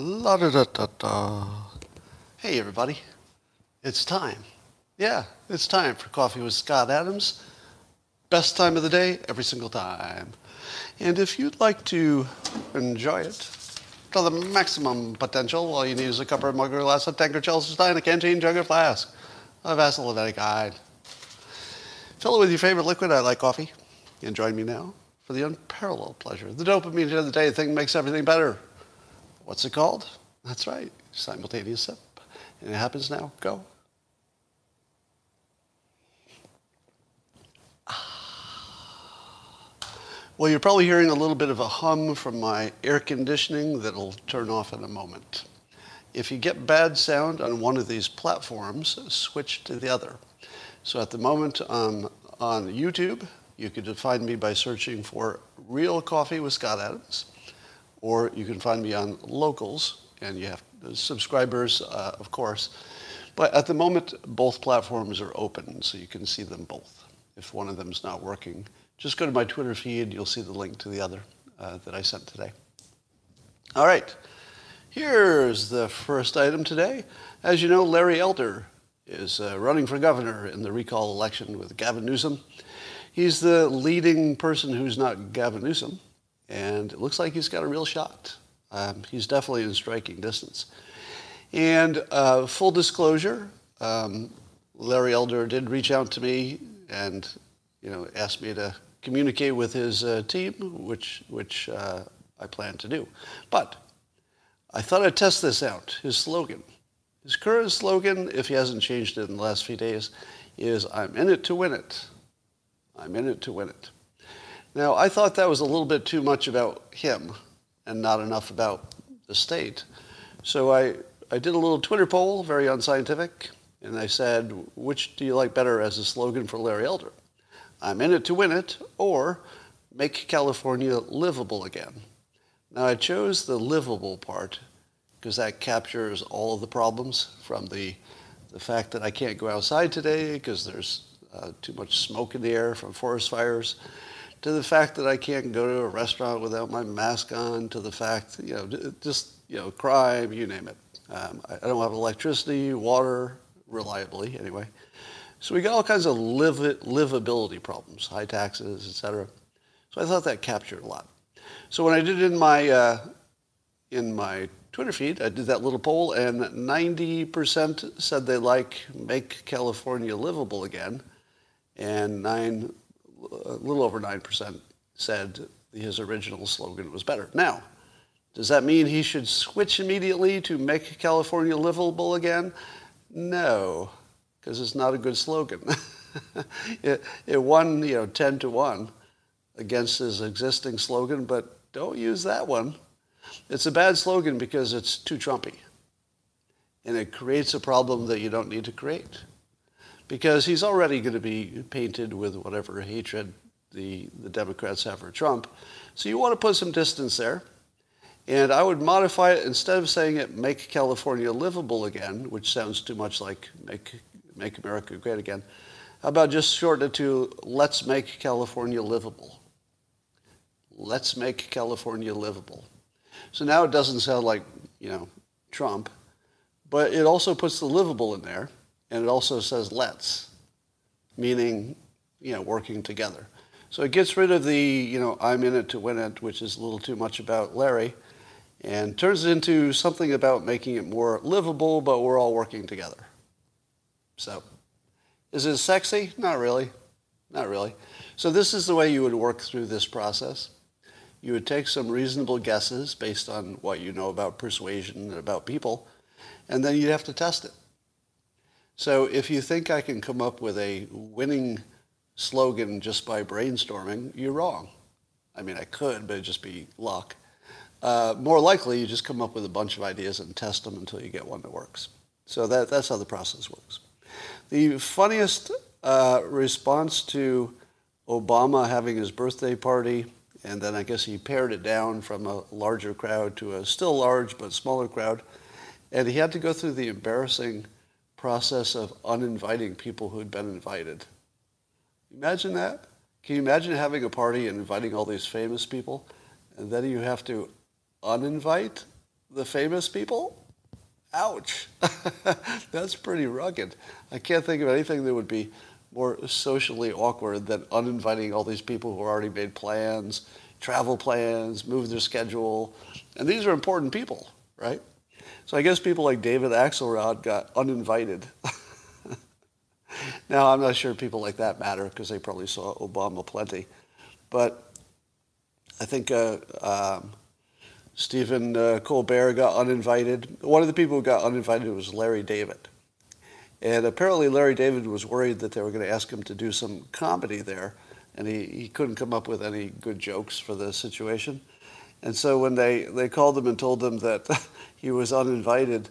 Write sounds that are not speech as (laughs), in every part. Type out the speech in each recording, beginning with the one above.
La da da da da. Hey everybody, it's time. Yeah, it's time for Coffee with Scott Adams. Best time of the day, every single time. And if you'd like to enjoy it to the maximum potential, all you need is a cup or mug or glass, a tankard, chalice, stein, a canteen, jug, or flask, a vessel of any kind. Fill it with your favorite liquid. I like coffee. And join me now for the unparalleled pleasure. The dopamine of the day thing makes everything better. What's it called? That's right, simultaneous sip. And it happens now. Go. Well, you're probably hearing a little bit of a hum from my air conditioning that'll turn off in a moment. If you get bad sound on one of these platforms, switch to the other. So at the moment um, on YouTube, you can find me by searching for Real Coffee with Scott Adams, or you can find me on Locals, and you have subscribers, uh, of course. But at the moment, both platforms are open, so you can see them both. If one of them is not working, just go to my Twitter feed. You'll see the link to the other uh, that I sent today. All right. Here's the first item today. As you know, Larry Elder is uh, running for governor in the recall election with Gavin Newsom. He's the leading person who's not Gavin Newsom, and it looks like he's got a real shot. Um, he's definitely in striking distance. And uh, full disclosure, um, Larry Elder did reach out to me and you know asked me to communicate with his uh, team, which, which uh, I plan to do. But I thought I'd test this out, his slogan. His current slogan, if he hasn't changed it in the last few days, is I'm in it to win it. I'm in it to win it. Now, I thought that was a little bit too much about him and not enough about the state. So I, I did a little Twitter poll, very unscientific, and I said, which do you like better as a slogan for Larry Elder? I'm in it to win it, or make California livable again. Now, I chose the livable part because that captures all of the problems from the, the fact that I can't go outside today because there's uh, too much smoke in the air from forest fires, to the fact that I can't go to a restaurant without my mask on, to the fact, you know, just, you know, crime, you name it. Um, I, don't have electricity, water, reliably anyway. So we got all kinds of live, livability problems, high taxes, et cetera. So I thought that captured a lot. So when I did in my, uh, in my Twitter feed, I did that little poll, and 90% said they like make California livable again, and nine, a little over 9% said his original slogan was better. Now, does that mean he should switch immediately to make California livable again? No because it's not a good slogan. (laughs) it, it won, you know, 10 to 1 against his existing slogan, but don't use that one. It's a bad slogan because it's too Trumpy. And it creates a problem that you don't need to create. Because he's already going to be painted with whatever hatred the, the Democrats have for Trump. So you want to put some distance there. And I would modify it instead of saying it make California livable again, which sounds too much like make Make America Great Again. How about just shorten it to Let's Make California Livable? Let's make California livable. So now it doesn't sound like, you know, Trump, but it also puts the livable in there, and it also says let's, meaning, you know, working together. So it gets rid of the, you know, I'm in it to win it, which is a little too much about Larry, and turns it into something about making it more livable, but we're all working together. So, is it sexy? Not really. Not really. So this is the way you would work through this process. You would take some reasonable guesses based on what you know about persuasion and about people, and then you'd have to test it. So if you think I can come up with a winning slogan just by brainstorming, you're wrong. I mean, I could, but it'd just be luck. Uh, more likely, you just come up with a bunch of ideas and test them until you get one that works. So that, that's how the process works. The funniest uh, response to Obama having his birthday party, and then I guess he pared it down from a larger crowd to a still large but smaller crowd, and he had to go through the embarrassing process of uninviting people who'd been invited. Imagine that. Can you imagine having a party and inviting all these famous people, and then you have to uninvite the famous people? Ouch. (laughs) That's pretty rugged. I can't think of anything that would be more socially awkward than uninviting all these people who already made plans, travel plans, moved their schedule. And these are important people, right? So I guess people like David Axelrod got uninvited. (laughs) now, I'm not sure people like that matter because they probably saw Obama plenty. But I think uh, um, Stephen uh, Colbert got uninvited. One of the people who got uninvited was Larry David. And apparently Larry David was worried that they were going to ask him to do some comedy there, and he, he couldn't come up with any good jokes for the situation. And so when they, they called him and told him that (laughs) he was uninvited,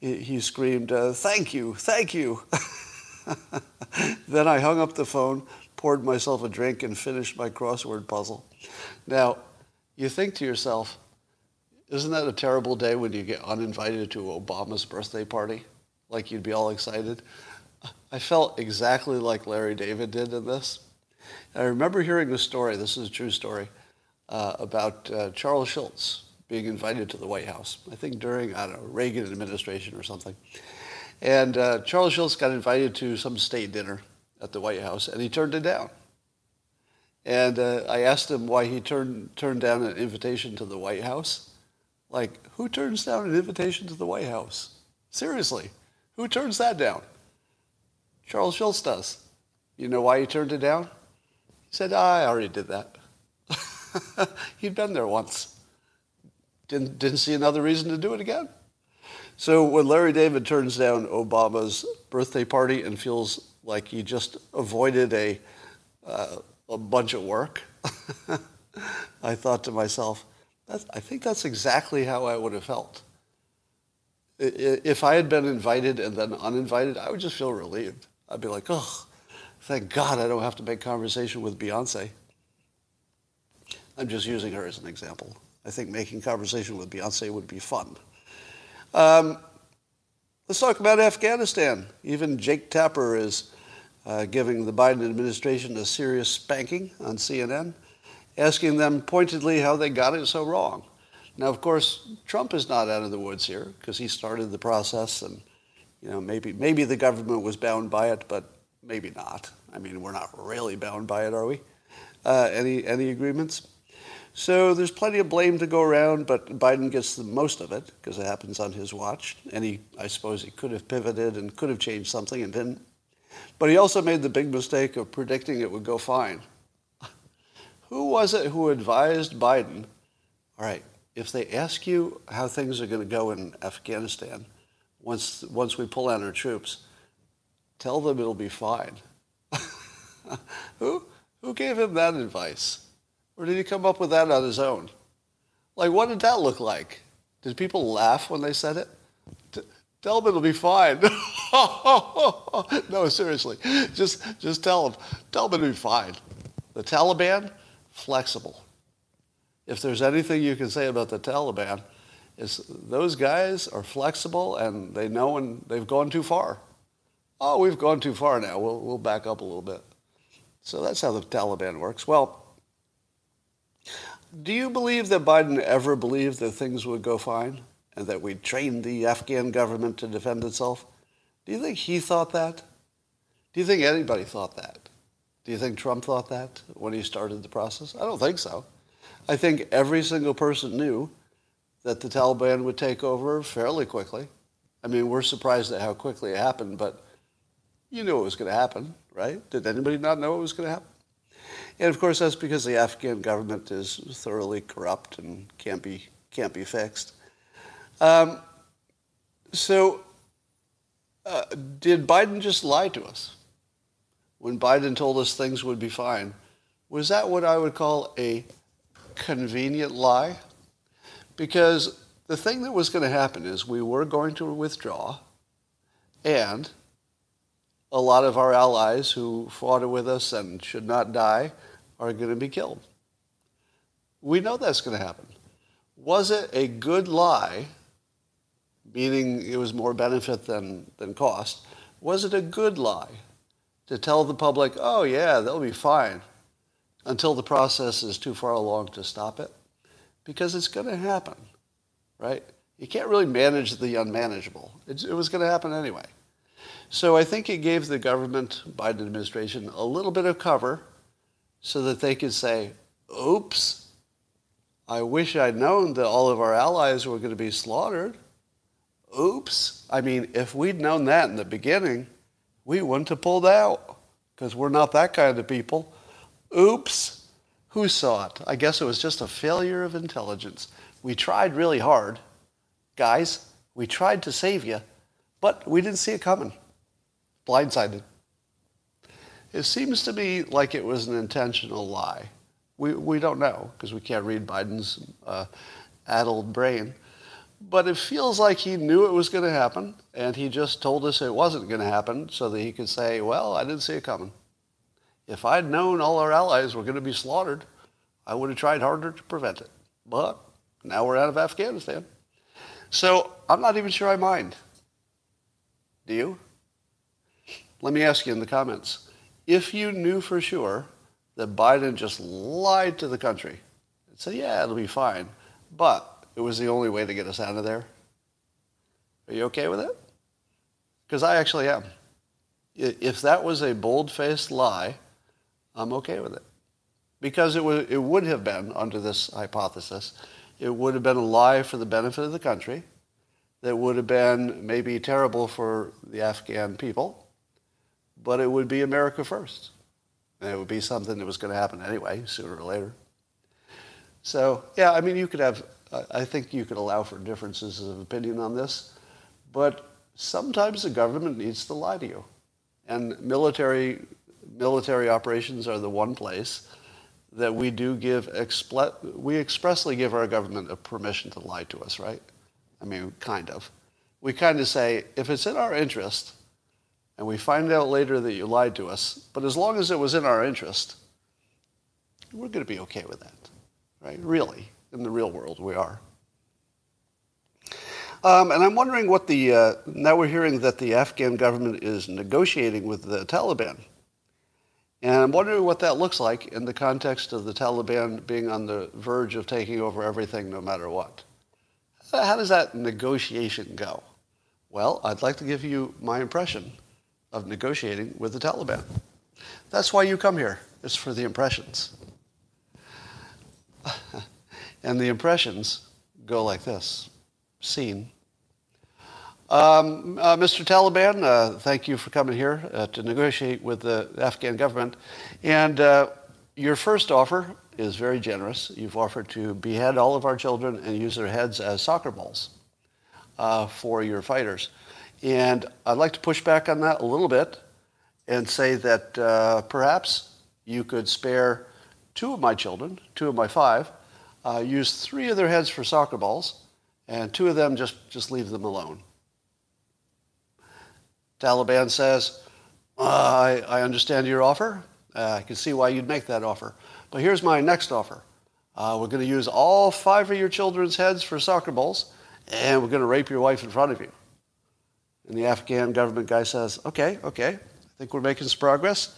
he, screamed, uh, thank you, thank you. (laughs) then I hung up the phone, poured myself a drink, and finished my crossword puzzle. Now, you think to yourself, isn't that a terrible day when you get uninvited to Obama's birthday party? like you'd be all excited. I felt exactly like Larry David did in this. And I remember hearing the story, this is a true story, uh, about uh, Charles Schulz being invited to the White House, I think during, I don't know, Reagan administration or something. And uh, Charles Schulz got invited to some state dinner at the White House, and he turned it down. And uh, I asked him why he turned, turned down an invitation to the White House. Like, who turns down an invitation to the White House? Seriously. Who turns that down? Charles Schulz does. You know why he turned it down? He said, I already did that. (laughs) He'd been there once. Didn't, didn't see another reason to do it again. So when Larry David turns down Obama's birthday party and feels like he just avoided a, uh, a bunch of work, (laughs) I thought to myself, I think that's exactly how I would have felt if I had been invited and then uninvited, I would just feel relieved. I'd be like, oh, thank God I don't have to make conversation with Beyonce. I'm just using her as an example. I think making conversation with Beyonce would be fun. Um, let's talk about Afghanistan. Even Jake Tapper is uh, giving the Biden administration a serious spanking on CNN, asking them pointedly how they got it so wrong. Now, of course, Trump is not out of the woods here because he started the process, and you know maybe maybe the government was bound by it, but maybe not. I mean, we're not really bound by it, are we? Uh, any any agreements? So there's plenty of blame to go around, but Biden gets the most of it because it happens on his watch. And he, I suppose, he could have pivoted and could have changed something and didn't. But he also made the big mistake of predicting it would go fine. (laughs) who was it who advised Biden? All right, if they ask you how things are going to go in Afghanistan once, once we pull out our troops, tell them it'll be fine. (laughs) who, who gave him that advice? Or did he come up with that on his own? Like, what did that look like? Did people laugh when they said it? tell them it'll be fine. (laughs) no, seriously. Just, just tell them. Tell them it'll be fine. The Taliban, flexible if there's anything you can say about the Taliban, is those guys are flexible and they know when they've gone too far. Oh, we've gone too far now. We'll, we'll back up a little bit. So that's how the Taliban works. Well, do you believe that Biden ever believed that things would go fine and that we'd train the Afghan government to defend itself? Do you think he thought that? Do you think anybody thought that? Do you think Trump thought that when he started the process? I don't think so. I think every single person knew that the Taliban would take over fairly quickly. I mean, we're surprised at how quickly it happened, but you knew it was going to happen, right? Did anybody not know it was going to happen? And of course, that's because the Afghan government is thoroughly corrupt and can't be can't be fixed. Um, so, uh, did Biden just lie to us when Biden told us things would be fine? Was that what I would call a convenient lie because the thing that was going to happen is we were going to withdraw and a lot of our allies who fought with us and should not die are going to be killed. We know that's going to happen. Was it a good lie, meaning it was more benefit than, than cost? Was it a good lie to tell the public, oh, yeah, they'll be fine? until the process is too far along to stop it because it's going to happen, right? You can't really manage the unmanageable. It, it was going to happen anyway. So I think it gave the government, Biden administration, a little bit of cover so that they could say, oops, I wish I'd known that all of our allies were going to be slaughtered. Oops. I mean, if we'd known that in the beginning, we wouldn't have pulled out because we're not that kind of people. Oops. Who saw it? I guess it was just a failure of intelligence. We tried really hard. Guys, we tried to save you, but we didn't see it coming. Blindsided. It seems to me like it was an intentional lie. We, we don't know because we can't read Biden's uh, addled brain. But it feels like he knew it was going to happen, and he just told us it wasn't going to happen so that he could say, well, I didn't see it coming. If I'd known all our allies were going to be slaughtered, I would have tried harder to prevent it. But now we're out of Afghanistan. So I'm not even sure I mind. Do you? Let me ask you in the comments if you knew for sure that Biden just lied to the country and said, yeah, it'll be fine, but it was the only way to get us out of there, are you okay with it? Because I actually am. If that was a bold-faced lie, I'm okay with it. Because it would, it would have been, under this hypothesis, it would have been a lie for the benefit of the country that would have been maybe terrible for the Afghan people but it would be America first. And it would be something that was going to happen anyway, sooner or later. So, yeah, I mean, you could have, I think you could allow for differences of opinion on this, but sometimes the government needs to lie to you. And military, military operations are the one place that we do give, we expressly give our government a permission to lie to us, right? I mean, kind of. We kind of say, if it's in our interest, and we find out later that you lied to us, but as long as it was in our interest, we're going to be okay with that, right? Really, in the real world, we are. Um, and I'm wondering what the, uh, now we're hearing that the Afghan government is negotiating with the Taliban. And I'm wondering what that looks like in the context of the Taliban being on the verge of taking over everything no matter what. How does that negotiation go? Well, I'd like to give you my impression of negotiating with the Taliban. That's why you come here. It's for the impressions. (laughs) and the impressions go like this. Scene. Um, uh, Mr. Taliban, uh, thank you for coming here uh, to negotiate with the Afghan government. And uh, your first offer is very generous. You've offered to behead all of our children and use their heads as soccer balls uh, for your fighters. And I'd like to push back on that a little bit and say that uh, perhaps you could spare two of my children, two of my five, uh, use three of their heads for soccer balls, and two of them just, just leave them alone. Taliban says, uh, I, I, understand your offer. Uh, I can see why you'd make that offer. But here's my next offer. Uh, we're going to use all five of your children's heads for soccer balls, and we're going to rape your wife in front of you. And the Afghan government guy says, okay, okay, I think we're making some progress.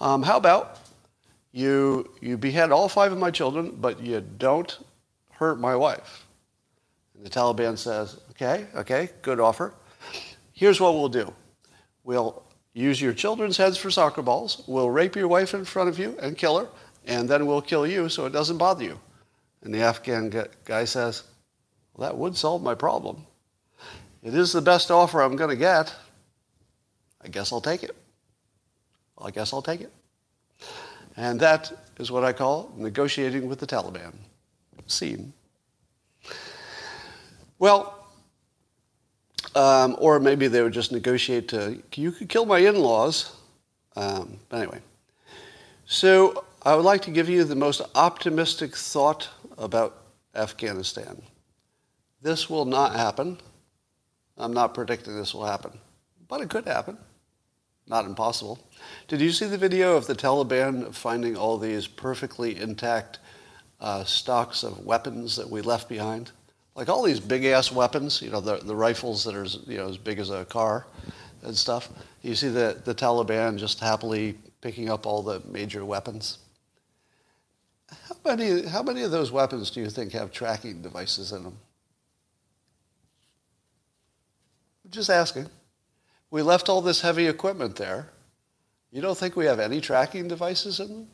Um, how about you, you behead all five of my children, but you don't hurt my wife? And the Taliban says, okay, okay, good offer. Here's what we'll do. We'll use your children's heads for soccer balls. We'll rape your wife in front of you and kill her, and then we'll kill you so it doesn't bother you. And the Afghan guy says, well, that would solve my problem. It is the best offer I'm going to get. I guess I'll take it. I guess I'll take it. And that is what I call negotiating with the Taliban. Scene. Well, um, or maybe they would just negotiate to, you could kill my in-laws. Um, anyway, so I would like to give you the most optimistic thought about Afghanistan. This will not happen. I'm not predicting this will happen, but it could happen. Not impossible. Did you see the video of the Taliban finding all these perfectly intact uh, stocks of weapons that we left behind? Like all these big ass weapons, you know, the, the rifles that are you know, as big as a car and stuff. You see the, the Taliban just happily picking up all the major weapons. How many, how many of those weapons do you think have tracking devices in them? Just asking. We left all this heavy equipment there. You don't think we have any tracking devices in them?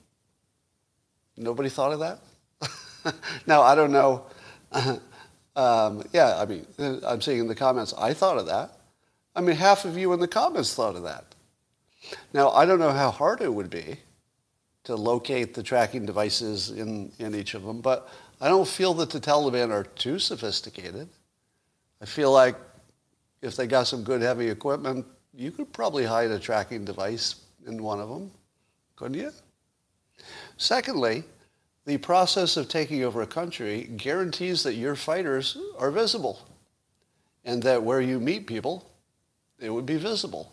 Nobody thought of that? (laughs) now, I don't know. (laughs) um, yeah, I mean, I'm seeing in the comments, I thought of that. I mean, half of you in the comments thought of that. Now, I don't know how hard it would be to locate the tracking devices in, in each of them, but I don't feel that the Taliban are too sophisticated. I feel like if they got some good heavy equipment, you could probably hide a tracking device in one of them, couldn't you? Secondly, the process of taking over a country guarantees that your fighters are visible and that where you meet people, it would be visible.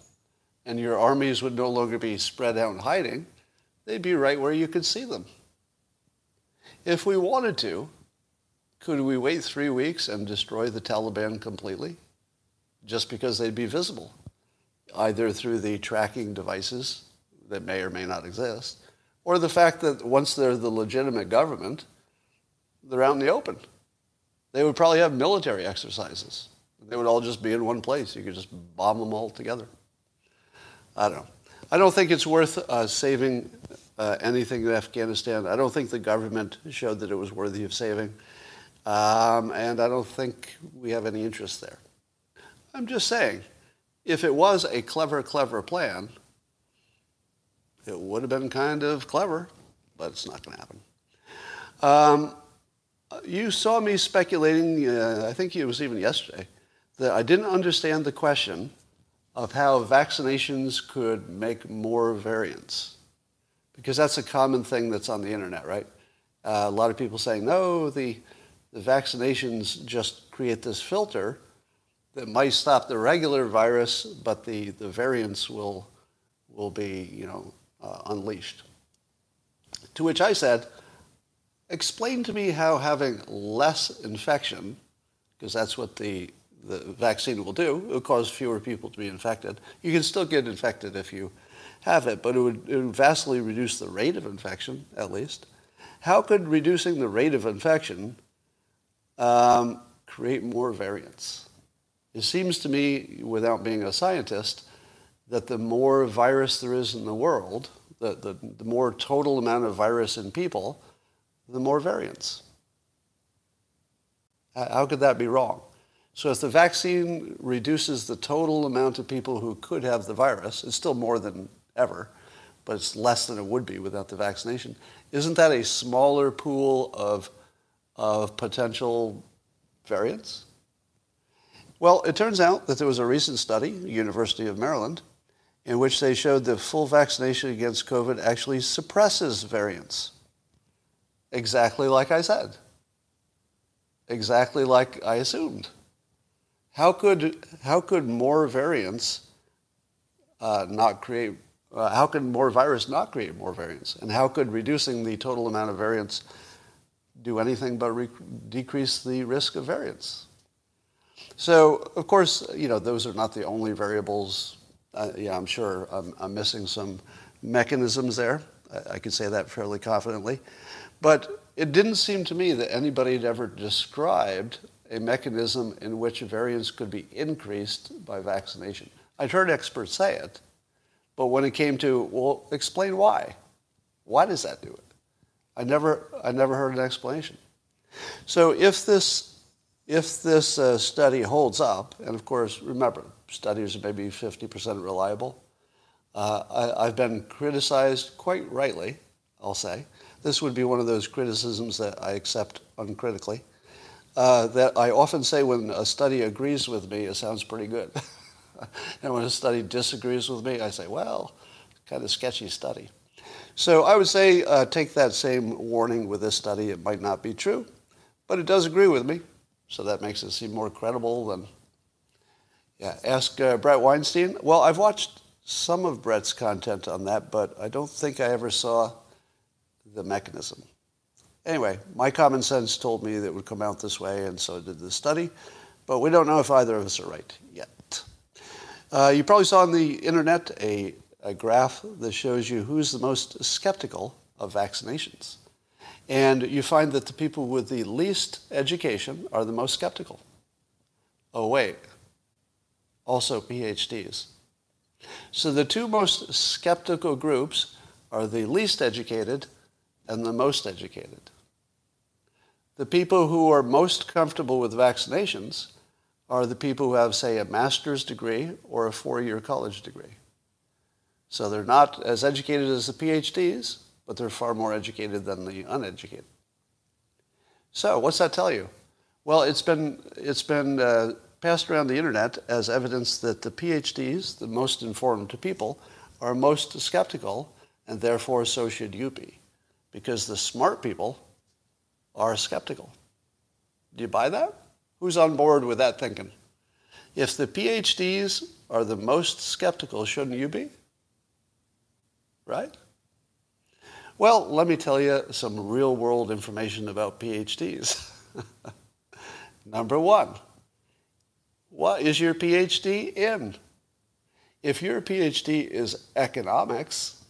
And your armies would no longer be spread out and hiding. They'd be right where you could see them. If we wanted to, could we wait three weeks and destroy the Taliban completely? Just because they'd be visible, either through the tracking devices that may or may not exist, or the fact that once they're the legitimate government, they're out in the open. They would probably have military exercises. They would all just be in one place. You could just bomb them all together. I don't know. I don't think it's worth uh, saving uh, anything in Afghanistan. I don't think the government showed that it was worthy of saving. Um, and I don't think we have any interest there. I'm just saying, if it was a clever, clever plan, it would have been kind of clever, but it's not going to happen. Um, you saw me speculating, uh, I think it was even yesterday, that I didn't understand the question of how vaccinations could make more variants. Because that's a common thing that's on the internet, right? Uh, a lot of people saying, no, the, the vaccinations just create this filter that might stop the regular virus, but the, the variants will, will be, you know, uh, unleashed. To which I said, explain to me how having less infection, because that's what the, the vaccine will do, it will cause fewer people to be infected. You can still get infected if you have it, but it would, it would vastly reduce the rate of infection, at least. How could reducing the rate of infection um, create more variants? It seems to me, without being a scientist, that the more virus there is in the world, the, the, the more total amount of virus in people, the more variants. How could that be wrong? So if the vaccine reduces the total amount of people who could have the virus, it's still more than ever, but it's less than it would be without the vaccination. Isn't that a smaller pool of, of potential variants? Well, it turns out that there was a recent study, University of Maryland, in which they showed that full vaccination against COVID actually suppresses variants. Exactly like I said. Exactly like I assumed. How could, how could more variants uh, not create, uh, how could more virus not create more variants? And how could reducing the total amount of variants do anything but re- decrease the risk of variants? So, of course, you know, those are not the only variables uh, yeah, I'm sure I'm, I'm, missing some mechanisms there. I, I could say that fairly confidently. But it didn't seem to me that anybody had ever described a mechanism in which variants could be increased by vaccination. I'd heard experts say it, but when it came to, well, explain why. Why does that do it? I never, I never heard an explanation. So if this, if this uh, study holds up, and of course, remember, studies are maybe 50% reliable. Uh, I, have been criticized quite rightly, I'll say. This would be one of those criticisms that I accept uncritically. Uh, that I often say when a study agrees with me, it sounds pretty good. (laughs) and when a study disagrees with me, I say, well, kind of sketchy study. So I would say uh, take that same warning with this study. It might not be true, but it does agree with me. So that makes it seem more credible than yeah, ask uh, Bret Weinstein. Well, I've watched some of Bret's content on that, but I don't think I ever saw the mechanism. Anyway, my common sense told me that it would come out this way, and so did the study. But we don't know if either of us are right yet. Uh, you probably saw on the internet a, a graph that shows you who's the most skeptical of vaccinations. And you find that the people with the least education are the most skeptical. Oh, wait, also PhDs. So the two most skeptical groups are the least educated and the most educated. The people who are most comfortable with vaccinations are the people who have, say, a master's degree or a four-year college degree. So they're not as educated as the PhDs, but they're far more educated than the uneducated. So what's that tell you? Well, it's been, it's been uh, passed around the internet as evidence that the PhDs, the most informed people, are most skeptical, and therefore so should you be, because the smart people are skeptical. Do you buy that? Who's on board with that thinking? If the PhDs are the most skeptical, shouldn't you be? Right? Well, let me tell you some real world information about PhDs. (laughs) Number one, what is your PhD in? If your PhD is economics,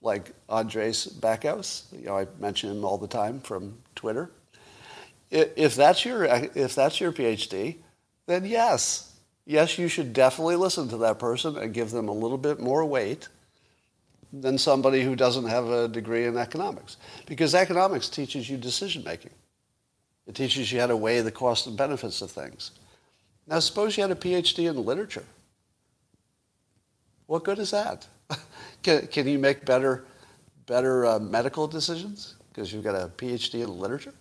like Andreas Backhaus, you know, I mention him all the time from Twitter. If that's your, if that's your PhD, then yes, yes, you should definitely listen to that person and give them a little bit more weight than somebody who doesn't have a degree in economics. Because economics teaches you decision making. It teaches you how to weigh the costs and benefits of things. Now, suppose you had a PhD in literature. What good is that? (laughs) can, can you make better, better uh, medical decisions because you've got a PhD in literature?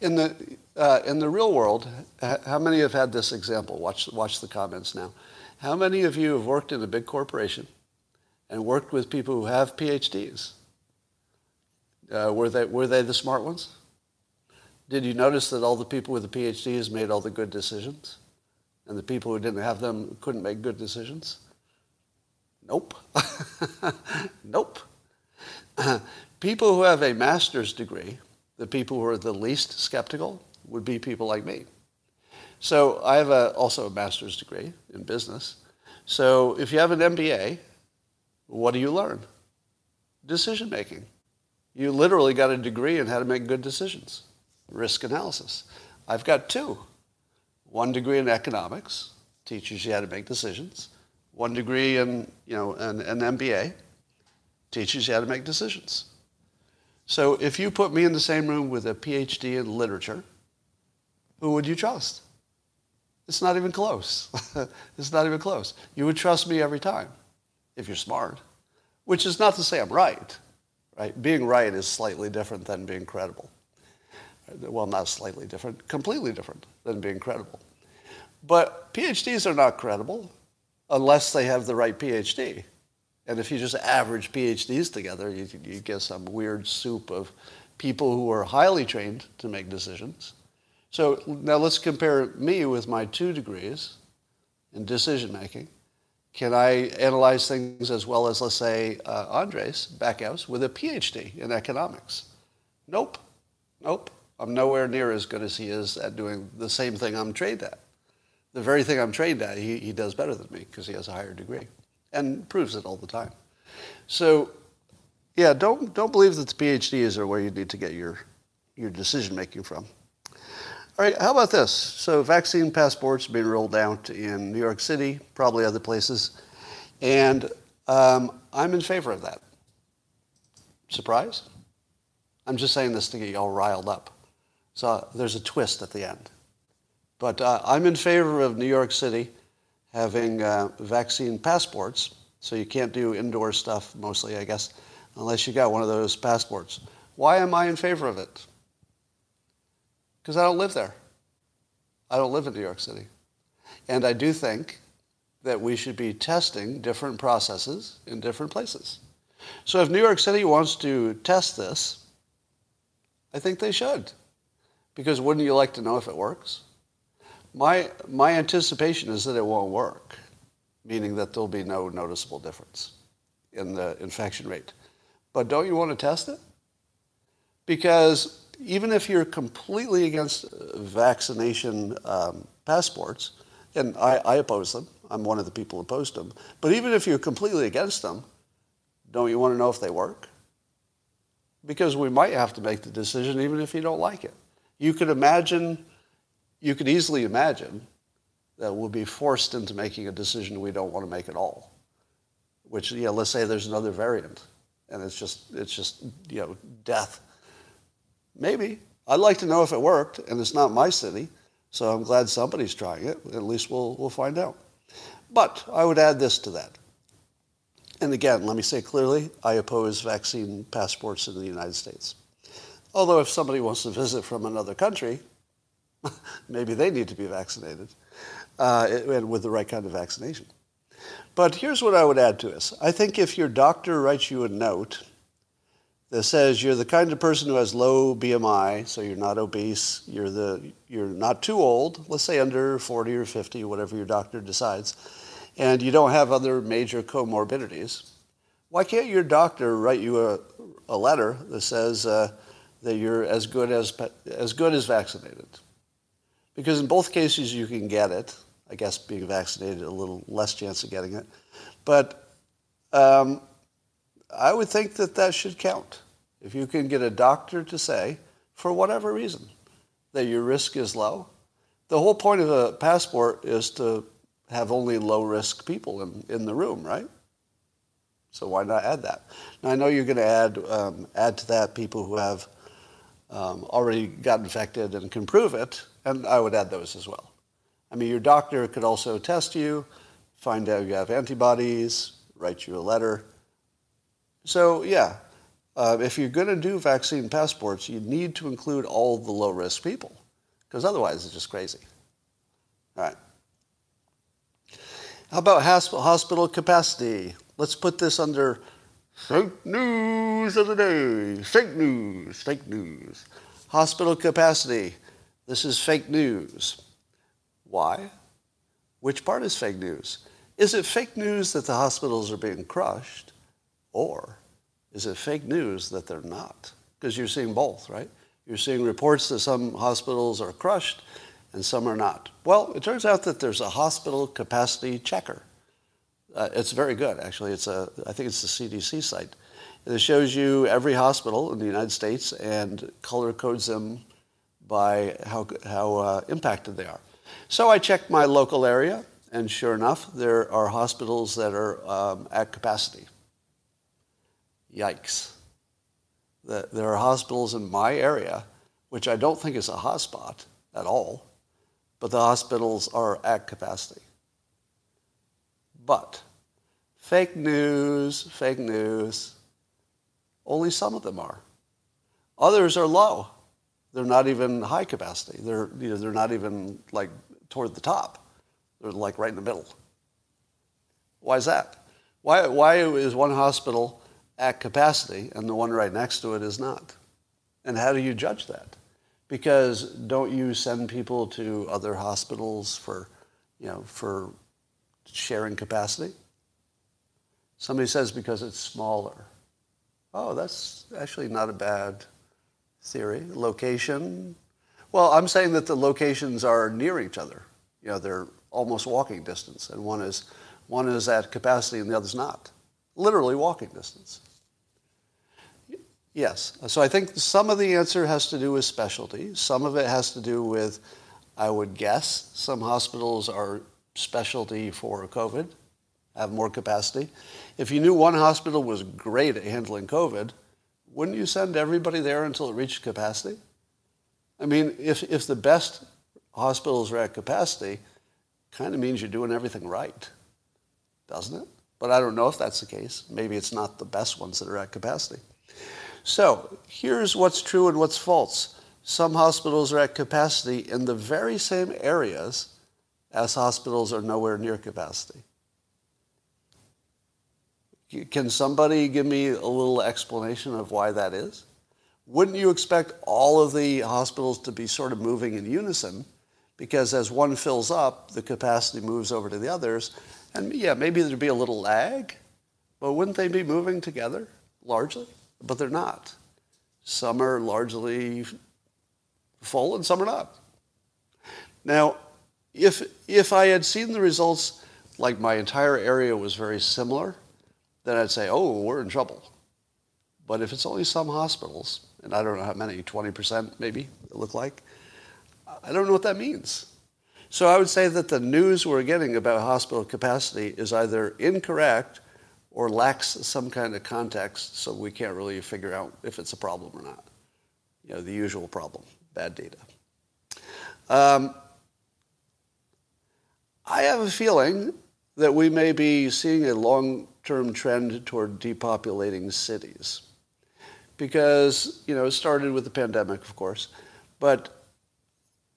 In the, uh, in the real world, how many have had this example? Watch, watch the comments now. How many of you have worked in a big corporation and worked with people who have PhDs? Uh, were, they, were they the smart ones? Did you notice that all the people with the PhDs made all the good decisions? And the people who didn't have them couldn't make good decisions? Nope. (laughs) nope. (clears throat) people who have a master's degree, the people who are the least skeptical, would be people like me. So I have a, also a master's degree in business. So if you have an MBA, what do you learn? Decision making. You literally got a degree in how to make good decisions risk analysis. I've got two. One degree in economics, teaches you how to make decisions. One degree in, you know, an, an MBA, teaches you how to make decisions. So if you put me in the same room with a PhD in literature, who would you trust? It's not even close. (laughs) it's not even close. You would trust me every time if you're smart, which is not to say I'm right. Right? Being right is slightly different than being credible well, not slightly different, completely different than being credible. But PhDs are not credible unless they have the right PhD. And if you just average PhDs together, you, you get some weird soup of people who are highly trained to make decisions. So now let's compare me with my two degrees in decision making. Can I analyze things as well as, let's say, uh, Andreas Backhaus with a PhD in economics? Nope. Nope. I'm nowhere near as good as he is at doing the same thing I'm trained at. The very thing I'm trained at, he, he does better than me because he has a higher degree and proves it all the time. So, yeah, don't, don't believe that the PhDs are where you need to get your, your decision making from. All right, how about this? So, vaccine passports being rolled out in New York City, probably other places, and um, I'm in favor of that. Surprise? I'm just saying this to get you all riled up. So there's a twist at the end. But uh, I'm in favor of New York City having uh, vaccine passports. So you can't do indoor stuff mostly, I guess, unless you got one of those passports. Why am I in favor of it? Because I don't live there. I don't live in New York City. And I do think that we should be testing different processes in different places. So if New York City wants to test this, I think they should. Because wouldn't you like to know if it works? My, my anticipation is that it won't work, meaning that there'll be no noticeable difference in the infection rate. But don't you want to test it? Because even if you're completely against vaccination um, passports, and I, I oppose them, I'm one of the people who opposed them, but even if you're completely against them, don't you want to know if they work? Because we might have to make the decision even if you don't like it. You could imagine, you could easily imagine that we'll be forced into making a decision we don't want to make at all. Which, yeah, let's say there's another variant and it's just, it's just, you know, death. Maybe. I'd like to know if it worked, and it's not my city, so I'm glad somebody's trying it. At least we'll, we'll find out. But I would add this to that. And again, let me say clearly, I oppose vaccine passports in the United States. Although if somebody wants to visit from another country, (laughs) maybe they need to be vaccinated uh, and with the right kind of vaccination. But here's what I would add to this. I think if your doctor writes you a note that says you're the kind of person who has low BMI, so you're not obese, you're, the, you're not too old, let's say under 40 or 50, whatever your doctor decides, and you don't have other major comorbidities, why can't your doctor write you a, a letter that says uh, that you're as good as, as good as vaccinated? Because in both cases you can get it. I guess being vaccinated, a little less chance of getting it. But um, I would think that that should count. If you can get a doctor to say, for whatever reason, that your risk is low, the whole point of a passport is to have only low risk people in, in the room, right? So why not add that? Now I know you're going to add um, add to that people who have um, already got infected and can prove it, and I would add those as well. I mean, your doctor could also test you, find out you have antibodies, write you a letter. So, yeah, uh, if you're going to do vaccine passports, you need to include all the low risk people, because otherwise it's just crazy. All right. How about hospital capacity? Let's put this under fake news of the day. Fake news, fake news. Hospital capacity. This is fake news. Why? Which part is fake news? Is it fake news that the hospitals are being crushed? Or is it fake news that they're not? Because you're seeing both, right? You're seeing reports that some hospitals are crushed and some are not. Well, it turns out that there's a hospital capacity checker. Uh, it's very good, actually. It's a, I think it's the CDC site. And it shows you every hospital in the United States and color codes them by how, how uh, impacted they are. So I checked my local area, and sure enough, there are hospitals that are um, at capacity. Yikes. The, there are hospitals in my area, which I don't think is a hotspot at all, but the hospitals are at capacity. But fake news, fake news, only some of them are. Others are low. They're not even high capacity. They're, you know, they're not even like toward the top. They're like right in the middle. Why is that? Why, why is one hospital at capacity and the one right next to it is not? And how do you judge that? Because don't you send people to other hospitals for, you know, for sharing capacity? Somebody says because it's smaller. Oh, that's actually not a bad theory. Location, well, I'm saying that the locations are near each other. You know, they're almost walking distance, and one is, one is at capacity and the other's not. Literally walking distance. Yes. So I think some of the answer has to do with specialty. Some of it has to do with, I would guess, some hospitals are specialty for COVID, have more capacity. If you knew one hospital was great at handling COVID, wouldn't you send everybody there until it reached capacity? I mean, if, if the best hospitals are at capacity, kind of means you're doing everything right, doesn't it? But I don't know if that's the case. Maybe it's not the best ones that are at capacity. So here's what's true and what's false. Some hospitals are at capacity in the very same areas as hospitals are nowhere near capacity. Can somebody give me a little explanation of why that is? wouldn't you expect all of the hospitals to be sort of moving in unison? Because as one fills up, the capacity moves over to the others. And yeah, maybe there'd be a little lag, but wouldn't they be moving together largely? But they're not. Some are largely full and some are not. Now, if, if I had seen the results like my entire area was very similar, then I'd say, oh, we're in trouble. But if it's only some hospitals, and I don't know how many, 20% maybe, it look like, I don't know what that means. So I would say that the news we're getting about hospital capacity is either incorrect or lacks some kind of context, so we can't really figure out if it's a problem or not. You know, the usual problem, bad data. Um, I have a feeling that we may be seeing a long-term trend toward depopulating cities because, you know, it started with the pandemic, of course, but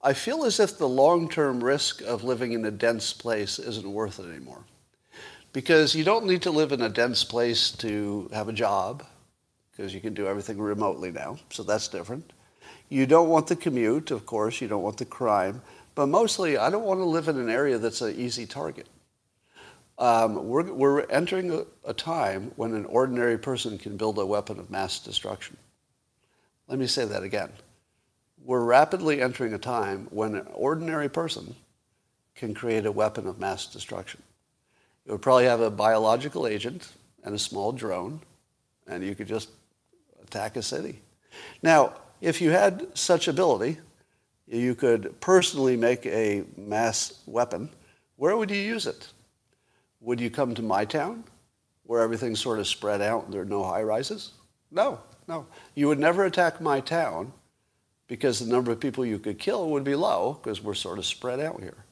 I feel as if the long-term risk of living in a dense place isn't worth it anymore. Because you don't need to live in a dense place to have a job, because you can do everything remotely now, so that's different. You don't want the commute, of course, you don't want the crime, but mostly I don't want to live in an area that's an easy target. Um, we're, we're entering a, a time when an ordinary person can build a weapon of mass destruction. Let me say that again. We're rapidly entering a time when an ordinary person can create a weapon of mass destruction. It would probably have a biological agent and a small drone, and you could just attack a city. Now, if you had such ability, you could personally make a mass weapon. Where would you use it? Would you come to my town where everything's sort of spread out and there are no high rises? No, no. You would never attack my town because the number of people you could kill would be low because we're sort of spread out here.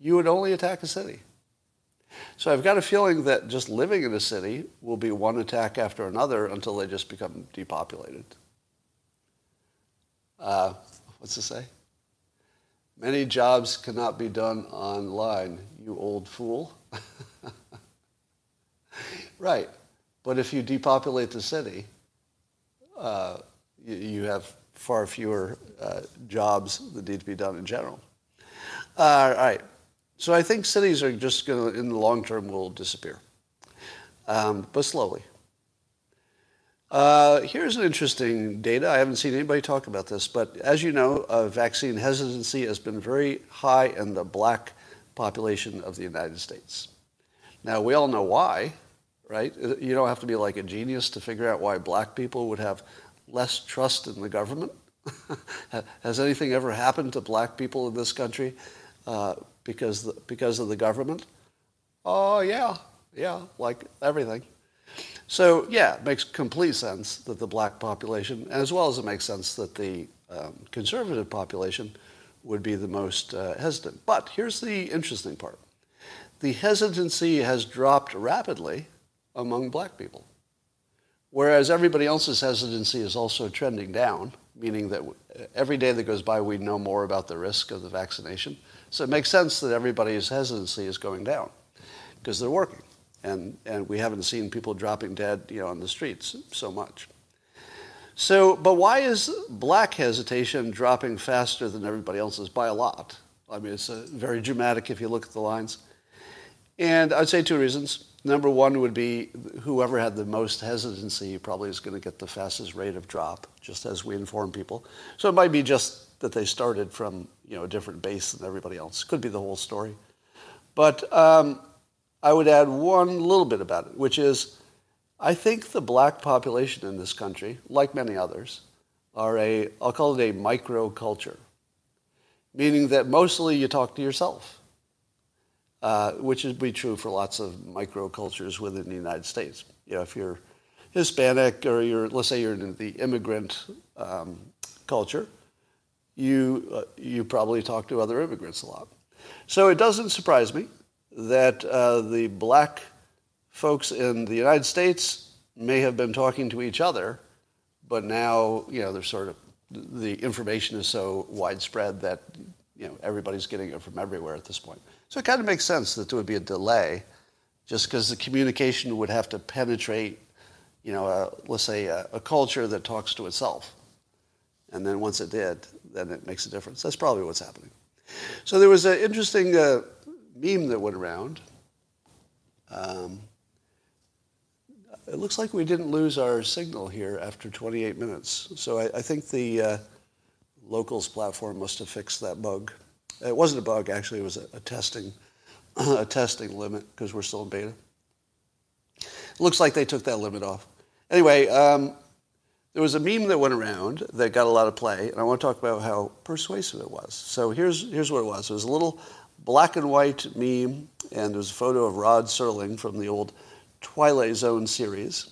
You would only attack a city. So I've got a feeling that just living in a city will be one attack after another until they just become depopulated. Uh, what's to say? Many jobs cannot be done online, you old fool. (laughs) right. But if you depopulate the city, uh, you, you, have far fewer uh, jobs that need to be done in general. Uh, all right. So I think cities are just going to, in the long term, will disappear, um, but slowly. Uh, here's an interesting data. I haven't seen anybody talk about this, but as you know, uh, vaccine hesitancy has been very high in the black population of the United States. Now, we all know why, right? You don't have to be like a genius to figure out why black people would have less trust in the government. (laughs) Has anything ever happened to black people in this country uh, because, the, because of the government? Oh, yeah, yeah, like everything. So, yeah, it makes complete sense that the black population, as well as it makes sense that the um, conservative population would be the most uh, hesitant. But here's the interesting part the hesitancy has dropped rapidly among black people. Whereas everybody else's hesitancy is also trending down, meaning that every day that goes by, we know more about the risk of the vaccination. So it makes sense that everybody's hesitancy is going down because they're working. And, and we haven't seen people dropping dead you know, on the streets so much. So, but why is black hesitation dropping faster than everybody else's by a lot? I mean, it's uh, very dramatic if you look at the lines. And I'd say two reasons. Number one would be whoever had the most hesitancy probably is going to get the fastest rate of drop, just as we inform people. So it might be just that they started from you know a different base than everybody else. Could be the whole story. But um, I would add one little bit about it, which is I think the black population in this country, like many others, are a, I'll call it a microculture, meaning that mostly you talk to yourself uh, which would be true for lots of microcultures within the United States. You know, if you're Hispanic or you're, let's say you're in the immigrant um, culture, you, uh, you probably talk to other immigrants a lot. So it doesn't surprise me that uh, the black folks in the United States may have been talking to each other, but now, you know, they're sort of, the information is so widespread that, you know, everybody's getting it from everywhere at this point. So it kind of makes sense that there would be a delay just because the communication would have to penetrate, you know, a, let's say a, a, culture that talks to itself. And then once it did, then it makes a difference. That's probably what's happening. So there was an interesting uh, meme that went around. Um, it looks like we didn't lose our signal here after 28 minutes. So I, I think the uh, locals platform must have fixed that bug. It wasn't a bug, actually. It was a, a testing, (clears throat) a testing limit because we're still in beta. It looks like they took that limit off. Anyway, um, there was a meme that went around that got a lot of play, and I want to talk about how persuasive it was. So here's, here's what it was. It was a little black and white meme, and there's a photo of Rod Serling from the old Twilight Zone series.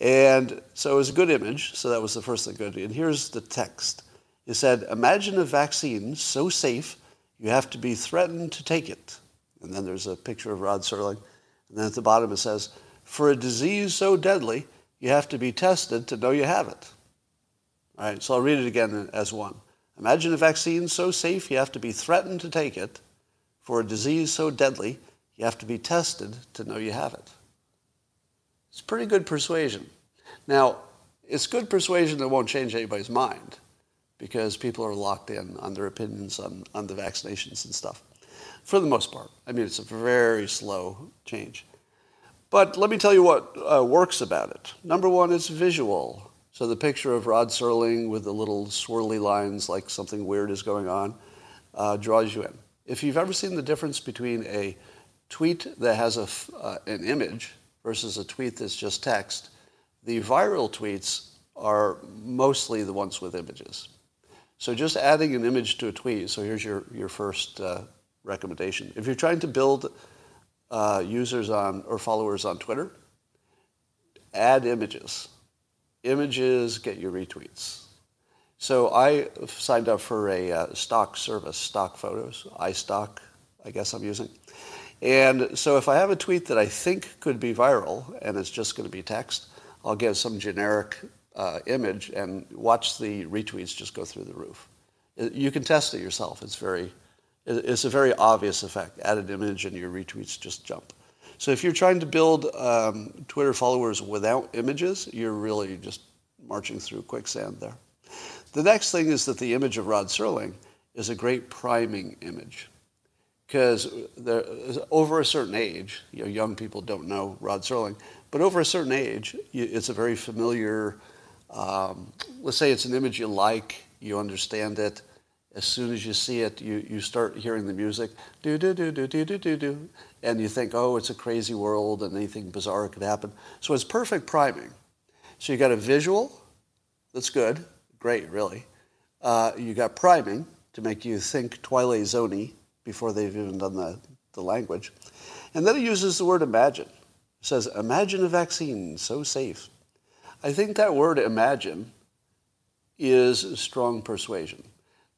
And so it was a good image, so that was the first thing good. And here's the text. It said, Imagine a vaccine so safe you have to be threatened to take it. And then there's a picture of Rod Serling. And then at the bottom it says, For a disease so deadly, you have to be tested to know you have it. All right, so I'll read it again as one. Imagine a vaccine so safe you have to be threatened to take it. For a disease so deadly, you have to be tested to know you have it. It's pretty good persuasion. Now, it's good persuasion that won't change anybody's mind because people are locked in on their opinions on, on the vaccinations and stuff. For the most part. I mean, it's a very slow change. But let me tell you what uh, works about it. Number one, it's visual. So the picture of Rod Serling with the little swirly lines like something weird is going on uh, draws you in. If you've ever seen the difference between a tweet that has a, uh, an image versus a tweet that's just text, the viral tweets are mostly the ones with images. So just adding an image to a tweet, so here's your, your first uh, recommendation. If you're trying to build uh, users on or followers on Twitter, add images. Images get you retweets. So I signed up for a uh, stock service, stock photos, iStock, I guess I'm using. And so if I have a tweet that I think could be viral and it's just going to be text, I'll get some generic uh, image and watch the retweets just go through the roof. You can test it yourself. It's very, it's a very obvious effect. Add an image and your retweets just jump. So if you're trying to build um, Twitter followers without images, you're really just marching through quicksand there. The next thing is that the image of Rod Serling is a great priming image because over a certain age, you know, young people don't know Rod Serling, but over a certain age, it's a very familiar, um, let's say it's an image you like, you understand it. As soon as you see it, you, you start hearing the music, do, do, do, do, do, do, do, do, and you think, oh, it's a crazy world and anything bizarre could happen. So it's perfect priming. So you got a visual that's good, great, really. Uh, you got priming to make you think Twilight Zoney before they've even done the, the language. And then he uses the word imagine. He says, imagine a vaccine so safe. I think that word imagine is strong persuasion.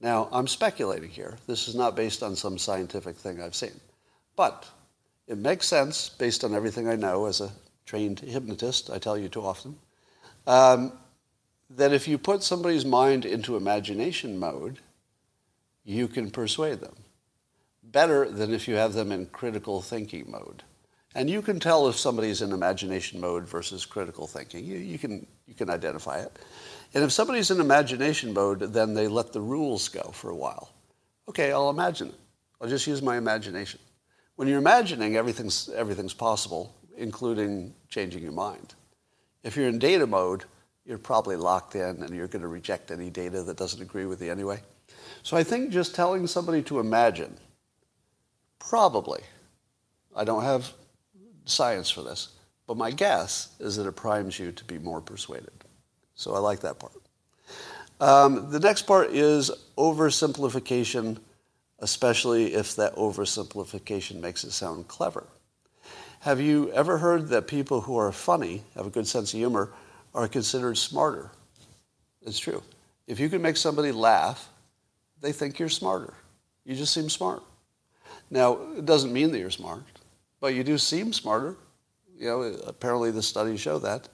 Now, I'm speculating here. This is not based on some scientific thing I've seen. But it makes sense based on everything I know as a trained hypnotist, I tell you too often, um, that if you put somebody's mind into imagination mode, you can persuade them better than if you have them in critical thinking mode. And you can tell if somebody's in imagination mode versus critical thinking. You, you, can, you can identify it. And if somebody's in imagination mode, then they let the rules go for a while. Okay, I'll imagine it. I'll just use my imagination. When you're imagining, everything's, everything's possible, including changing your mind. If you're in data mode, you're probably locked in and you're going to reject any data that doesn't agree with you anyway. So I think just telling somebody to imagine Probably. I don't have science for this, but my guess is that it primes you to be more persuaded. So I like that part. Um, the next part is oversimplification, especially if that oversimplification makes it sound clever. Have you ever heard that people who are funny, have a good sense of humor, are considered smarter? It's true. If you can make somebody laugh, they think you're smarter. You just seem smart. Now, it doesn't mean that you're smart, but you do seem smarter. You know, apparently the studies show that.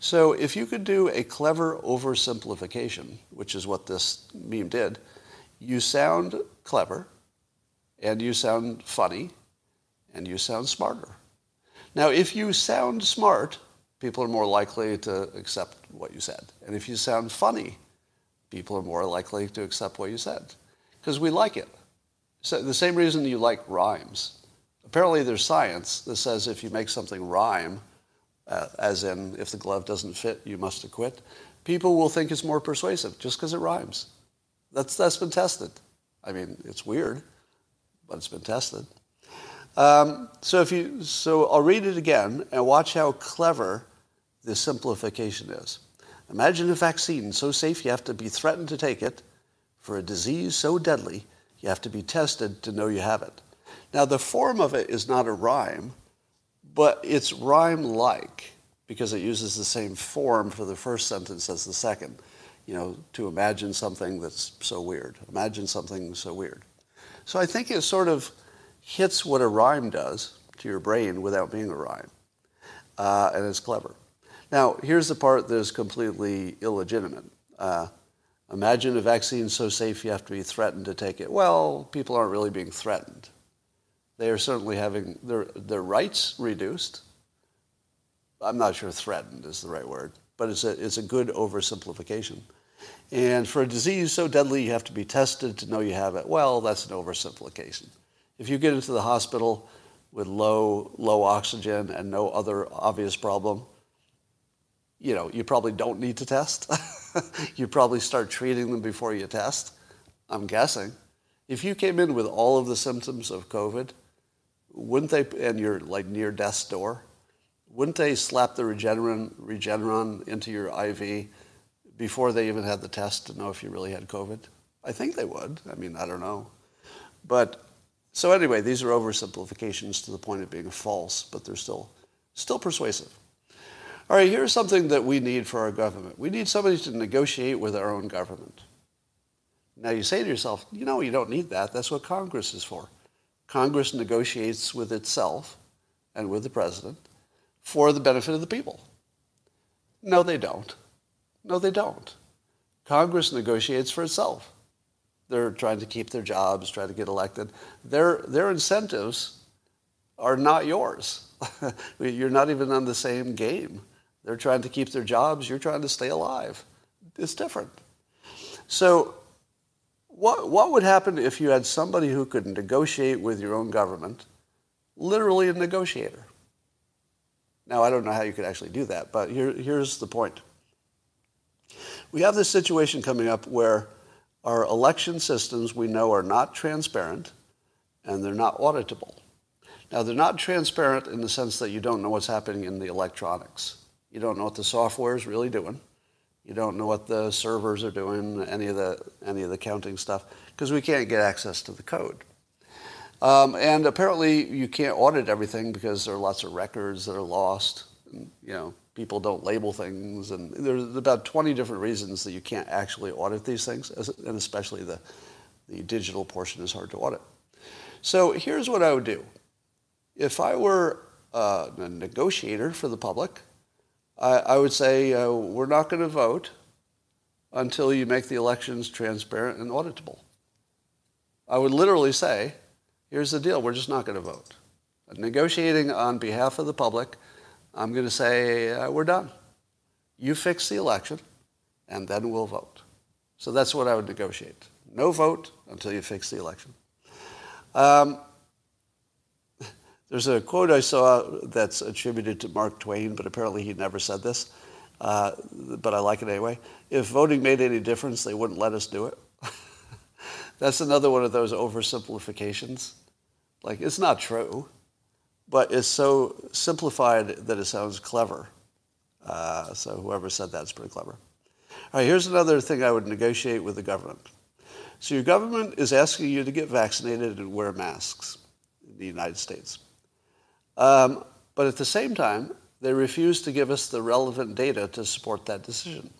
So if you could do a clever oversimplification, which is what this meme did, you sound clever, and you sound funny, and you sound smarter. Now, if you sound smart, people are more likely to accept what you said. And if you sound funny, people are more likely to accept what you said because we like it. So the same reason you like rhymes. Apparently, there's science that says if you make something rhyme, uh, as in if the glove doesn't fit, you must acquit, people will think it's more persuasive just because it rhymes. That's, that's been tested. I mean, it's weird, but it's been tested. Um, so if you, so I'll read it again and watch how clever the simplification is. Imagine a vaccine so safe you have to be threatened to take it for a disease so deadly You have to be tested to know you have it. Now, the form of it is not a rhyme, but it's rhyme-like because it uses the same form for the first sentence as the second. You know, to imagine something that's so weird. Imagine something so weird. So I think it sort of hits what a rhyme does to your brain without being a rhyme. Uh, and it's clever. Now, here's the part that is completely illegitimate. Uh, imagine a vaccine so safe you have to be threatened to take it. Well, people aren't really being threatened. They are certainly having their, their rights reduced. I'm not sure threatened is the right word, but it's a, it's a good oversimplification. And for a disease so deadly you have to be tested to know you have it, well, that's an oversimplification. If you get into the hospital with low, low oxygen and no other obvious problem, you know, you probably don't need to test. (laughs) you probably start treating them before you test, I'm guessing. If you came in with all of the symptoms of COVID, wouldn't they, and you're like near death's door, wouldn't they slap the Regeneron, Regeneron into your IV before they even had the test to know if you really had COVID? I think they would. I mean, I don't know. But so anyway, these are oversimplifications to the point of being false, but they're still still persuasive. All right, here's something that we need for our government. We need somebody to negotiate with our own government. Now you say to yourself, you know, you don't need that. That's what Congress is for. Congress negotiates with itself and with the president for the benefit of the people. No, they don't. No, they don't. Congress negotiates for itself. They're trying to keep their jobs, trying to get elected. Their, their incentives are not yours. (laughs) You're not even on the same game. They're trying to keep their jobs. You're trying to stay alive. It's different. So what, what would happen if you had somebody who could negotiate with your own government, literally a negotiator? Now, I don't know how you could actually do that, but here, here's the point. We have this situation coming up where our election systems we know are not transparent and they're not auditable. Now, they're not transparent in the sense that you don't know what's happening in the electronics. You don't know what the software is really doing. You don't know what the servers are doing, any of the, any of the counting stuff, because we can't get access to the code. Um, and apparently you can't audit everything because there are lots of records that are lost. And, you know, people don't label things. And there's about 20 different reasons that you can't actually audit these things, and especially the, the digital portion is hard to audit. So here's what I would do. If I were uh, a negotiator for the public, I, I would say uh, we're not going to vote until you make the elections transparent and auditable. I would literally say, here's the deal, we're just not going to vote. Negotiating on behalf of the public, I'm going to say, uh, we're done. You fix the election, and then we'll vote. So that's what I would negotiate. No vote until you fix the election. Um, there's a quote I saw that's attributed to Mark Twain, but apparently he never said this. Uh, but I like it anyway. If voting made any difference, they wouldn't let us do it. (laughs) that's another one of those oversimplifications. Like, it's not true, but it's so simplified that it sounds clever. Uh, so whoever said that is pretty clever. All right, here's another thing I would negotiate with the government. So your government is asking you to get vaccinated and wear masks in the United States. Um, but at the same time, they refuse to give us the relevant data to support that decision.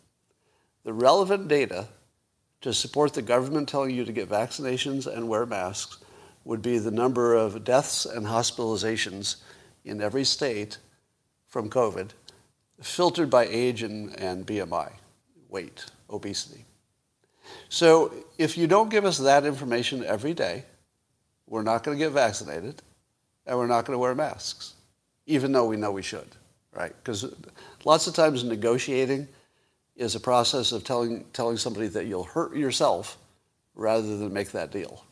The relevant data to support the government telling you to get vaccinations and wear masks would be the number of deaths and hospitalizations in every state from COVID, filtered by age and, and BMI, weight, obesity. So if you don't give us that information every day, we're not going to get vaccinated and we're not going to wear masks, even though we know we should, right? Because lots of times negotiating is a process of telling, telling somebody that you'll hurt yourself rather than make that deal.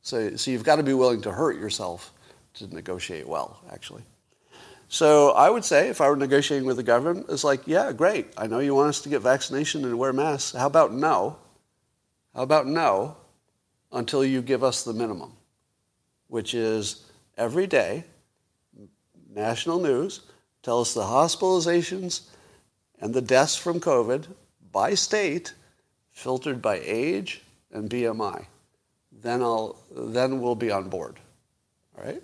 So, so you've got to be willing to hurt yourself to negotiate well, actually. So I would say if I were negotiating with the government, it's like, yeah, great. I know you want us to get vaccination and wear masks. How about no? How about no until you give us the minimum, which is every day, national news, tell us the hospitalizations and the deaths from COVID by state, filtered by age and BMI. then I'll then we'll be on board. All right.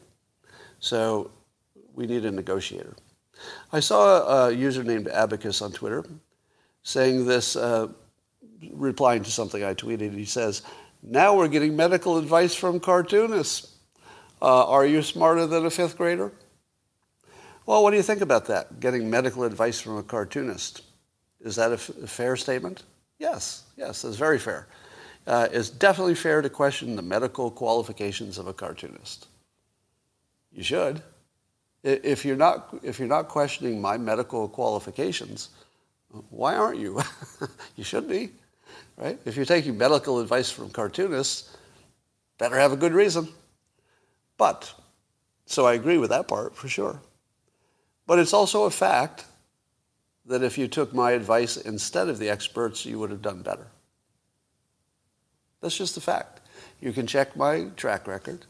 So we need a negotiator. I saw a user named Abacus on Twitter saying this, uh, replying to something I tweeted. He says, "Now we're getting medical advice from cartoonists. Uh, are you smarter than a fifth grader?" Well, what do you think about that? Getting medical advice from a cartoonist. Is that a, f- a fair statement? Yes, yes, it's very fair. Uh, it's definitely fair to question the medical qualifications of a cartoonist. You should. If you're not, if you're not questioning my medical qualifications, why aren't you? (laughs) you should be, right? If you're taking medical advice from cartoonists, better have a good reason. But, so I agree with that part for sure. But it's also a fact that if you took my advice instead of the experts, you would have done better. That's just a fact. You can check my track record.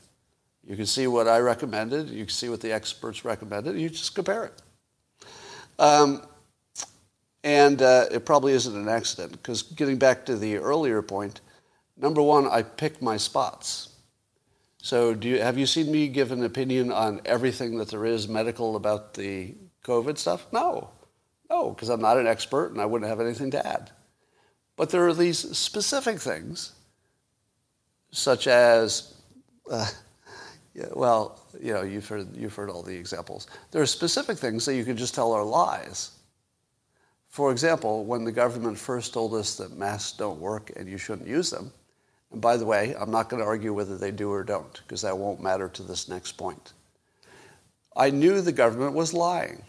You can see what I recommended. You can see what the experts recommended. You just compare it. Um, and uh, it probably isn't an accident because getting back to the earlier point, number one, I pick my spots. So, do you, have you seen me give an opinion on everything that there is medical about the COVID stuff? No, no, because I'm not an expert and I wouldn't have anything to add. But there are these specific things, such as, (laughs) uh, yeah, well, you know, you've heard, you've heard all the examples. There are specific things that you can just tell are lies. For example, when the government first told us that masks don't work and you shouldn't use them, and by the way, I'm not going to argue whether they do or don't, because that won't matter to this next point. I knew the government was lying,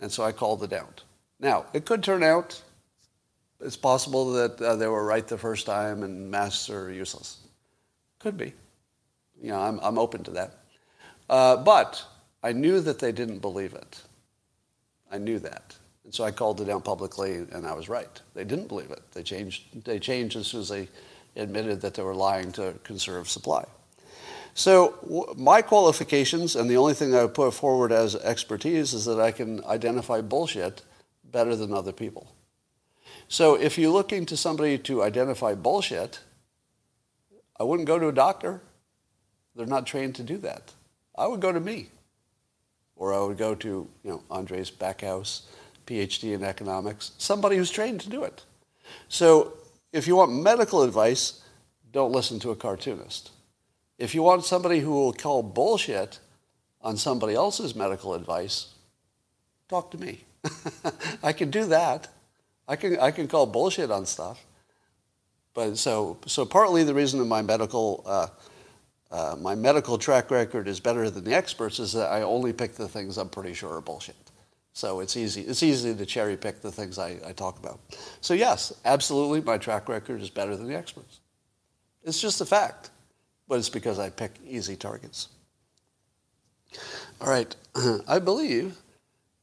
and so I called it out. Now, it could turn out it's possible that uh, they were right the first time and masks are useless. Could be. You know, I'm, I'm open to that. Uh, but I knew that they didn't believe it. I knew that. And so I called it out publicly, and I was right. They didn't believe it. They changed, they changed as soon as they admitted that they were lying to conserve supply. So my qualifications, and the only thing I would put forward as expertise, is that I can identify bullshit better than other people. So if you're looking to somebody to identify bullshit, I wouldn't go to a doctor. They're not trained to do that. I would go to me. Or I would go to, you know, Andreas Backhaus, PhD in economics, somebody who's trained to do it. So if you want medical advice, don't listen to a cartoonist. If you want somebody who will call bullshit on somebody else's medical advice, talk to me. (laughs) I can do that. I can, I can call bullshit on stuff. But so, so partly the reason that my medical, uh, uh, my medical track record is better than the experts is that I only pick the things I'm pretty sure are bullshit. So it's easy. It's easy to cherry pick the things I, I talk about. So yes, absolutely, my track record is better than the experts. It's just a fact, but it's because I pick easy targets. All right, (clears throat) I believe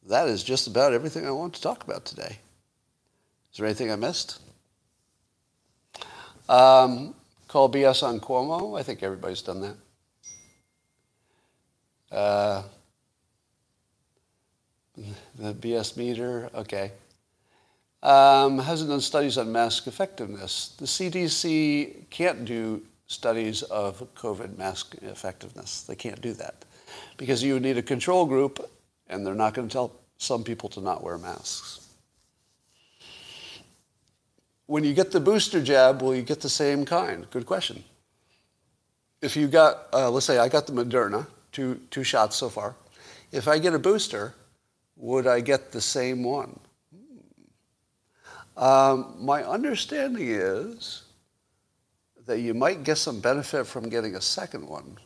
that is just about everything I want to talk about today. Is there anything I missed? Um, call BS on Cuomo. I think everybody's done that. Uh, the BS meter, okay. Um, hasn't done studies on mask effectiveness. The CDC can't do studies of COVID mask effectiveness. They can't do that because you need a control group and they're not going to tell some people to not wear masks. When you get the booster jab, will you get the same kind? Good question. If you got, uh, let's say I got the Moderna, two, two shots so far. If I get a booster, would I get the same one? Um, my understanding is that you might get some benefit from getting a second one.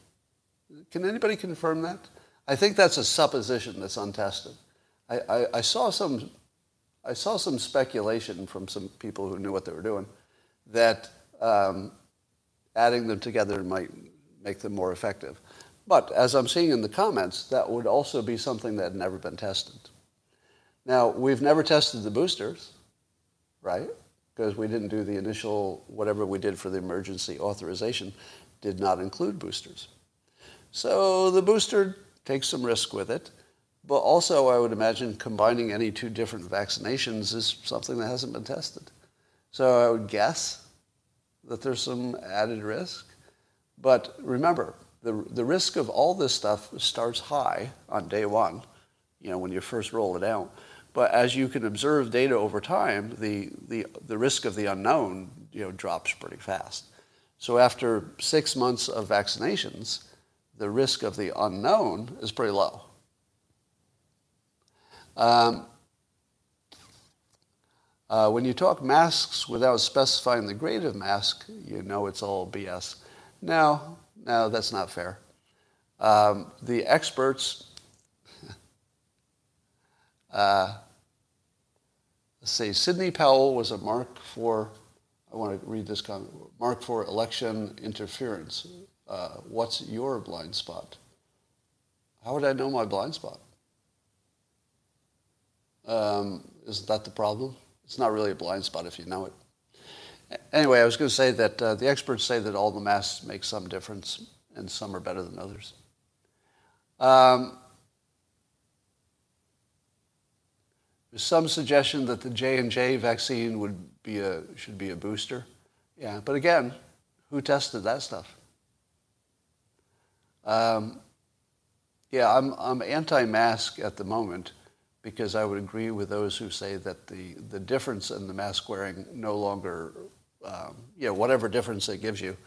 Can anybody confirm that? I think that's a supposition that's untested. I, I, I, saw some, I saw some speculation from some people who knew what they were doing that um, adding them together might make them more effective. But as I'm seeing in the comments, that would also be something that had never been tested. Now, we've never tested the boosters, right? Because we didn't do the initial, whatever we did for the emergency authorization did not include boosters. So the booster takes some risk with it. But also, I would imagine combining any two different vaccinations is something that hasn't been tested. So I would guess that there's some added risk. But remember, the, the risk of all this stuff starts high on day one, you know, when you first roll it out. But as you can observe data over time, the, the, the risk of the unknown, you know, drops pretty fast. So after six months of vaccinations, the risk of the unknown is pretty low. Um, uh, when you talk masks without specifying the grade of mask, you know it's all BS. No, no, that's not fair. Um, the experts, (laughs) uh, let's see, Sidney Powell was a mark for, I want to read this comment, mark for election interference. Uh, what's your blind spot? How would I know my blind spot? Um, is that the problem? It's not really a blind spot if you know it. Anyway, I was going to say that uh, the experts say that all the masks make some difference and some are better than others. Um, there's some suggestion that the J&J vaccine would be a, should be a booster. Yeah, but again, who tested that stuff? Um, yeah, I'm, I'm anti-mask at the moment because I would agree with those who say that the, the difference in the mask wearing no longer, um, you know, whatever difference it gives you,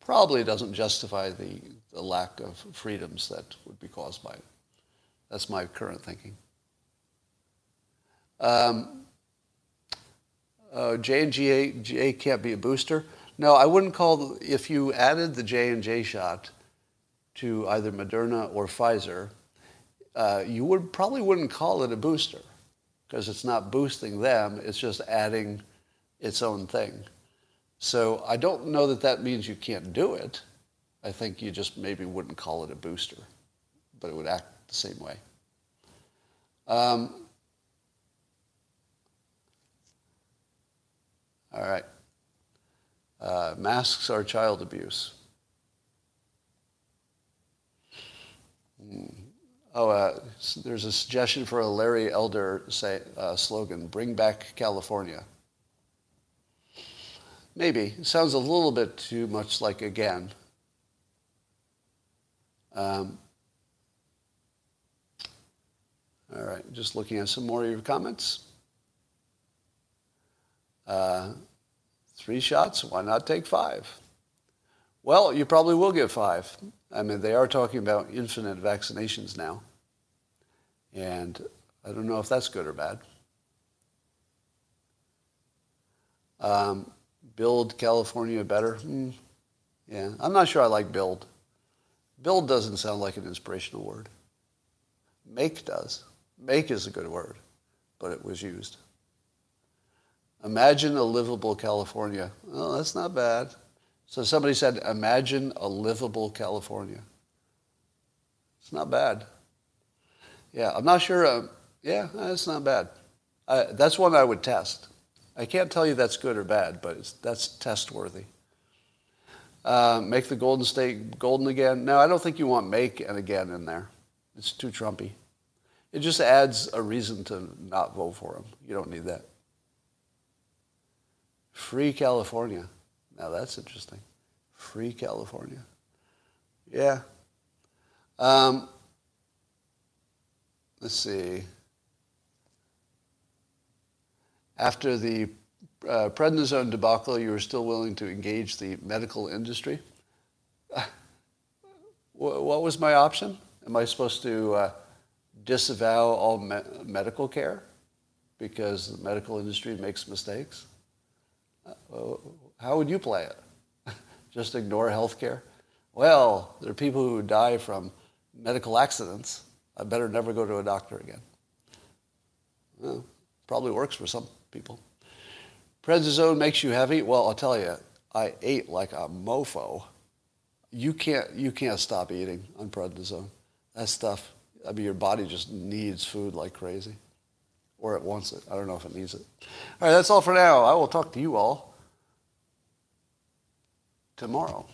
probably doesn't justify the, the lack of freedoms that would be caused by it. That's my current thinking. Um, uh, J and J can't be a booster. No, I wouldn't call if you added the J and J shot to either Moderna or Pfizer uh, you would probably wouldn't call it a booster because it's not boosting them, it's just adding its own thing. So I don't know that that means you can't do it. I think you just maybe wouldn't call it a booster, but it would act the same way. Um, all right. Uh, masks are child abuse. Hmm. Oh, uh, there's a suggestion for a Larry Elder say, uh, slogan, bring back California. Maybe. It sounds a little bit too much like again. Um, all right, just looking at some more of your comments. Uh, three shots, why not take five? Well, you probably will get five. I mean, they are talking about infinite vaccinations now. And I don't know if that's good or bad. Um, build California better? Hmm. Yeah, I'm not sure I like build. Build doesn't sound like an inspirational word. Make does. Make is a good word, but it was used. Imagine a livable California. Oh, that's not bad. So somebody said, imagine a livable California. It's not bad. Yeah, I'm not sure. Uh, yeah, that's not bad. Uh, that's one I would test. I can't tell you that's good or bad, but that's test worthy. Uh, make the Golden State golden again. No, I don't think you want make and again in there. It's too Trumpy. It just adds a reason to not vote for him. You don't need that. Free California. Now that's interesting. Free California. Yeah. Um, let's see. After the uh, prednisone debacle, you were still willing to engage the medical industry. what was my option? Am I supposed to uh, disavow all me- medical care because the medical industry makes mistakes? Uh, how would you play it? (laughs) Just ignore health care? Well, there are people who die from medical accidents. I better never go to a doctor again. Well, probably works for some people. Prednisone makes you heavy. Well, I'll tell you, I ate like a mofo. You can't, you can't stop eating on prednisone. That stuff, I mean, your body just needs food like crazy. Or it wants it. I don't know if it needs it. All right, that's all for now. I will talk to you all tomorrow.